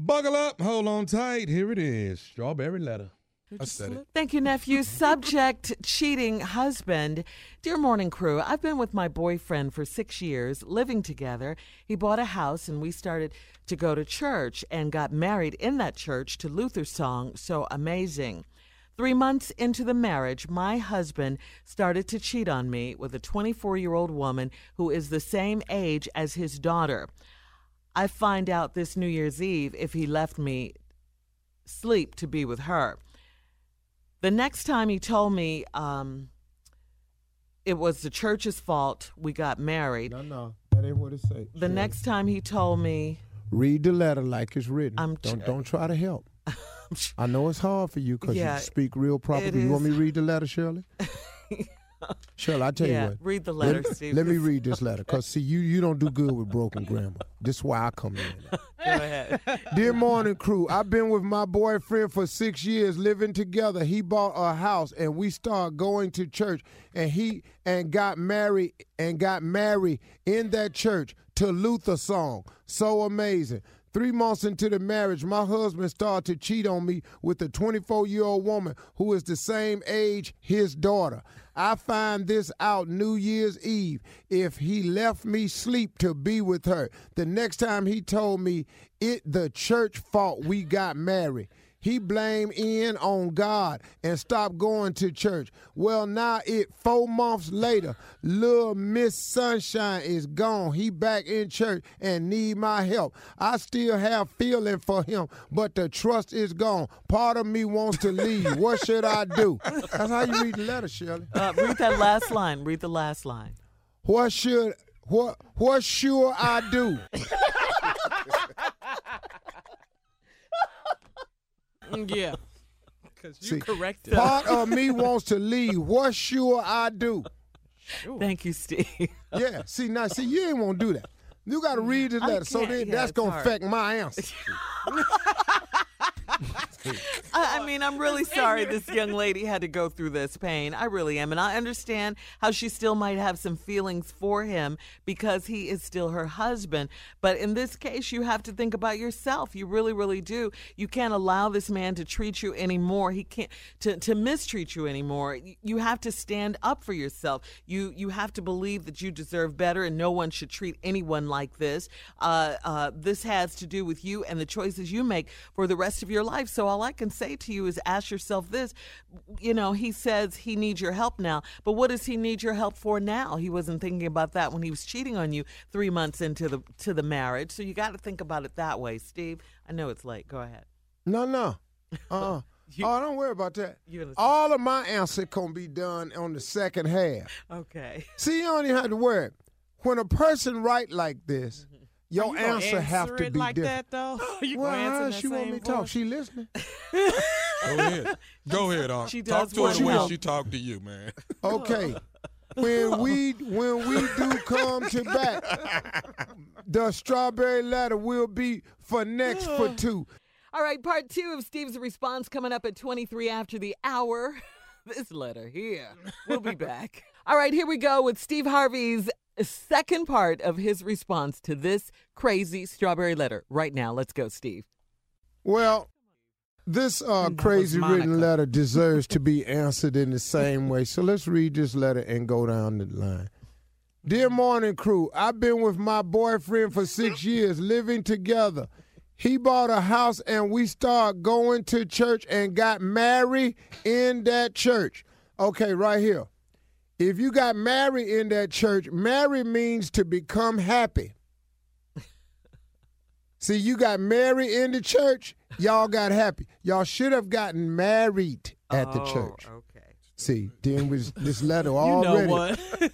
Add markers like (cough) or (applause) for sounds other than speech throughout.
Buckle up, hold on tight. Here it is. Strawberry letter. I said it. Thank you, nephew. (laughs) Subject cheating husband. Dear morning crew, I've been with my boyfriend for six years, living together. He bought a house and we started to go to church and got married in that church to Luther song, So Amazing. Three months into the marriage, my husband started to cheat on me with a 24 year old woman who is the same age as his daughter. I find out this New Year's Eve if he left me sleep to be with her. The next time he told me um, it was the church's fault we got married. No, no, that ain't what it say. The next time he told me, read the letter like it's written. I'm don't don't try to help. (laughs) I know it's hard for you because Yeah, you speak real proper. it You want me to read the letter, Shirley? (laughs) Shirley, I tell Yeah, you what. read the letter, let, Steve. Let me read this (laughs) letter, cause see, you you don't do good with broken grammar. This is why I come in. (laughs) "Go ahead." (laughs) Dear morning crew, I've been with my boyfriend for six years, living together. He bought a house and we start going to church and he and got married and got married in that church to Luther song. So amazing. Three months into the marriage, my husband started to cheat on me with a 24 year old woman who is the same age his daughter. I find this out New Year's Eve if he left me sleep to be with her. The next time he told me it the church fault we got married. He blamed in on God and stopped going to church. Well, now it four months later, little Miss Sunshine is gone. He back in church and need my help. I still have feeling for him, but the trust is gone. Part of me wants to leave. What should I do? That's how you read the letter, Shirley. Uh, read that last line. Read the last line. What should what what should I do? (laughs) Mm, yeah. (laughs) Because you See, corrected. Part of me (laughs) wants to leave. What should I do? Sure. Thank you, Steve. (laughs) Yeah. See now, see you ain't want to do that. You got to read the letter, so can't. then Yeah, that's gonna hard. affect my answer. (laughs) I, I mean, I'm really sorry this young lady had to go through this pain. I really am. And I understand how she still might have some feelings for him because he is still her husband. But in this case, you have to think about yourself. You really, really do. You can't allow this man to treat you anymore. He can't to, to mistreat you anymore. You- have to stand up for yourself. You you have to believe that you deserve better and no one should treat anyone like this. Uh, uh, this has to do with you and the choices you make for the rest of your life. So all I can say to you is ask yourself this. You know, he says he needs your help now, but what does he need your help for now? He wasn't thinking about that when he was cheating on you three months into the to the marriage. So you got to think about it that way, Steve. I know it's late. Go ahead. No, no. (laughs) Uh-uh. You- oh, don't worry about that. All of my answer gonna be done on the second half. Okay. See, you don't even have to worry. When a person write like this, mm-hmm. Your You answer have to it be like different. that though? (gasps) You Well, answer that she want me to talk? She listening? (laughs) Go ahead. Go ahead, Unc. She Talk to her want the way help. she talk to you, man. Okay. (laughs) When we when we do come to back, (laughs) the strawberry letter will be for next for (sighs) two. All right, part two of Steve's response coming up at 23 after the hour. This letter here. We'll be back. All right, here we go with Steve Harvey's second part of his response to this crazy strawberry letter. Right now, let's go, Steve. Well, this uh, crazy written letter (laughs) deserves to be answered in the same way. So let's read this letter and go down the line. Dear morning crew, I've been with my boyfriend for six years, living together. He bought a house and we started going to church and got married in that church. Okay, right here. If you got married in that church, marry means to become happy. (laughs) See, you got married in the church, y'all got happy. Y'all should have gotten married at the Oh, church. Okay. See, then was this letter (laughs) You already know what? (laughs)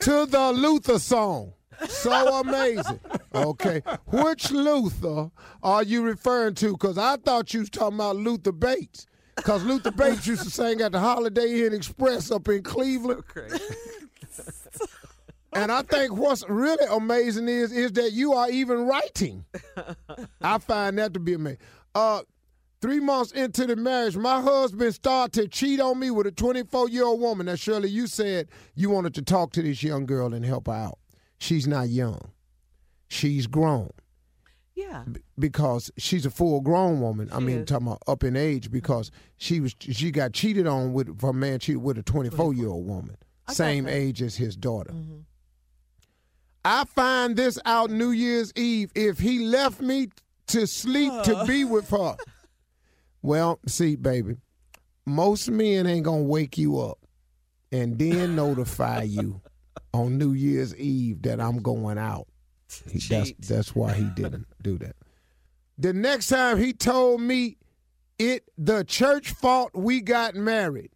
to the Luther song. So amazing. Okay. Which Luther are you referring to? Because I thought you was talking about Luther Bates. Because Luther (laughs) Bates used to sing at the Holiday Inn Express up in Cleveland. And I think what's really amazing is is that you are even writing. I find that to be amazing. Uh, three months into the marriage, my husband started to cheat on me with a 24 year old woman. Now, Shirley, you said you wanted to talk to this young girl and help her out. She's not young. She's grown. Yeah. b- because she's a full grown woman. I mean, is. talking about up in age because she was she got cheated on with her man cheated with a 24 year old woman, I same age as his daughter. Mhm. I find this out New Year's Eve if he left me to sleep to be with her. (laughs) Well, see, baby, most men ain't gonna wake you up and then notify you (laughs) on New Year's Eve that I'm going out. He- that's that's why he didn't do that. The next time he told me it the church fault we got married.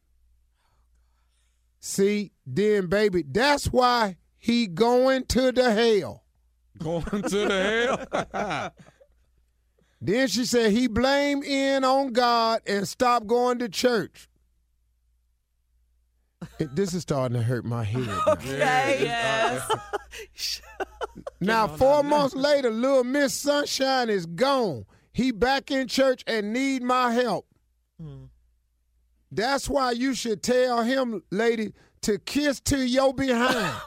See, then baby, that's why he going to the hell. Going to the hell. (laughs) Then she said he blame in on God and stop going to church. It- this is starting to hurt my head. (laughs) Okay. Yes. (laughs) Now, four months later, little Miss Sunshine is gone. He back in church and need my help. Mm. That's why you should tell him, lady, to kiss to your behind. (laughs)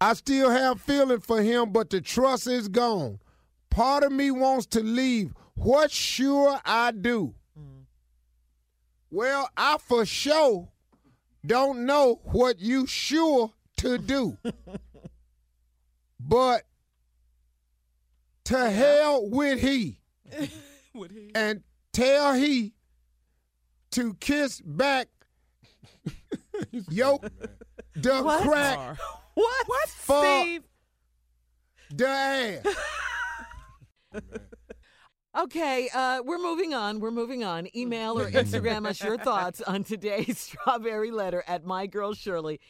I still have feeling for him, but the trust is gone. Part of me wants to leave. What sure I do? Well, I for sure don't know what you sure to do. but to hell with he (laughs) Would he? and tell he to kiss back (laughs) yo the (laughs) What? crack What? What? Steve. the ass. Okay, uh, we're moving on. We're moving on. Email or Instagram us your thoughts on today's strawberry letter at my girl Shirley